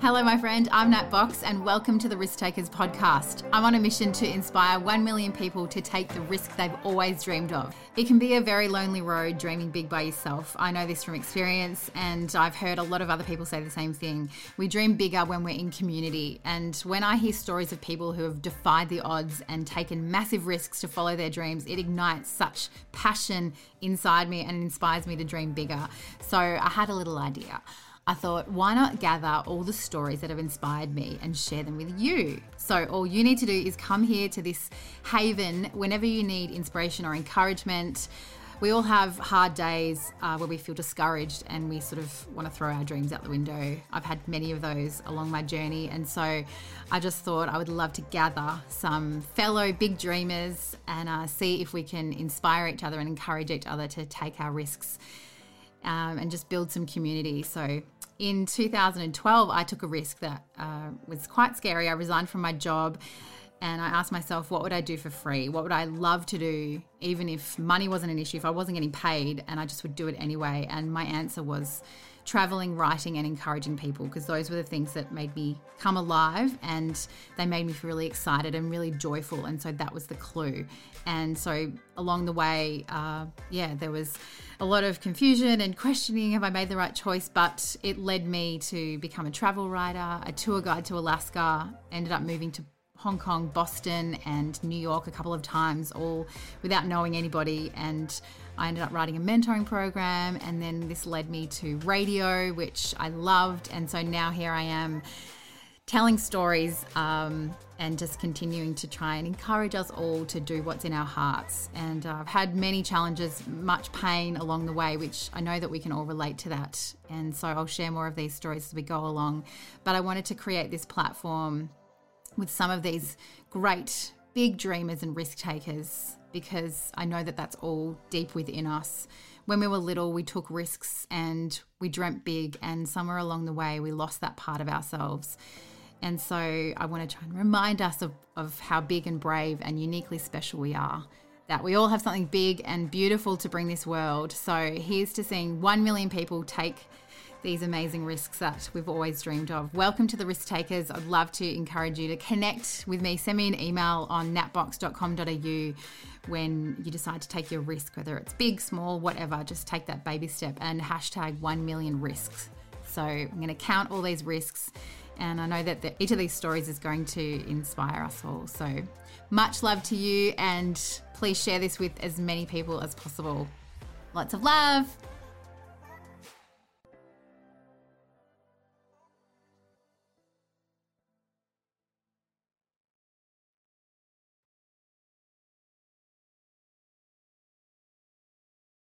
Hello, my friend. I'm Nat Box, and welcome to the Risk Takers podcast. I'm on a mission to inspire 1 million people to take the risk they've always dreamed of. It can be a very lonely road dreaming big by yourself. I know this from experience, and I've heard a lot of other people say the same thing. We dream bigger when we're in community, and when I hear stories of people who have defied the odds and taken massive risks to follow their dreams, it ignites such passion inside me and inspires me to dream bigger. So I had a little idea. I thought, why not gather all the stories that have inspired me and share them with you? So, all you need to do is come here to this haven whenever you need inspiration or encouragement. We all have hard days uh, where we feel discouraged and we sort of want to throw our dreams out the window. I've had many of those along my journey, and so I just thought I would love to gather some fellow big dreamers and uh, see if we can inspire each other and encourage each other to take our risks um, and just build some community. So, in 2012, I took a risk that uh, was quite scary. I resigned from my job and I asked myself, what would I do for free? What would I love to do, even if money wasn't an issue, if I wasn't getting paid, and I just would do it anyway? And my answer was traveling, writing, and encouraging people because those were the things that made me come alive and they made me feel really excited and really joyful. And so that was the clue. And so along the way, uh, yeah, there was a lot of confusion and questioning have I made the right choice? But it led me to become a travel writer, a tour guide to Alaska, ended up moving to Hong Kong, Boston, and New York a couple of times, all without knowing anybody. And I ended up writing a mentoring program, and then this led me to radio, which I loved. And so now here I am telling stories um, and just continuing to try and encourage us all to do what's in our hearts. And uh, I've had many challenges, much pain along the way, which I know that we can all relate to that. And so I'll share more of these stories as we go along. But I wanted to create this platform with some of these great big dreamers and risk takers because I know that that's all deep within us. When we were little, we took risks and we dreamt big, and somewhere along the way, we lost that part of ourselves. And so I want to try and remind us of, of how big and brave and uniquely special we are. That we all have something big and beautiful to bring this world. So here's to seeing 1 million people take these amazing risks that we've always dreamed of. Welcome to the Risk Takers. I'd love to encourage you to connect with me. Send me an email on natbox.com.au when you decide to take your risk, whether it's big, small, whatever. Just take that baby step and hashtag 1 million risks. So I'm going to count all these risks. And I know that the, each of these stories is going to inspire us all. So much love to you, and please share this with as many people as possible. Lots of love.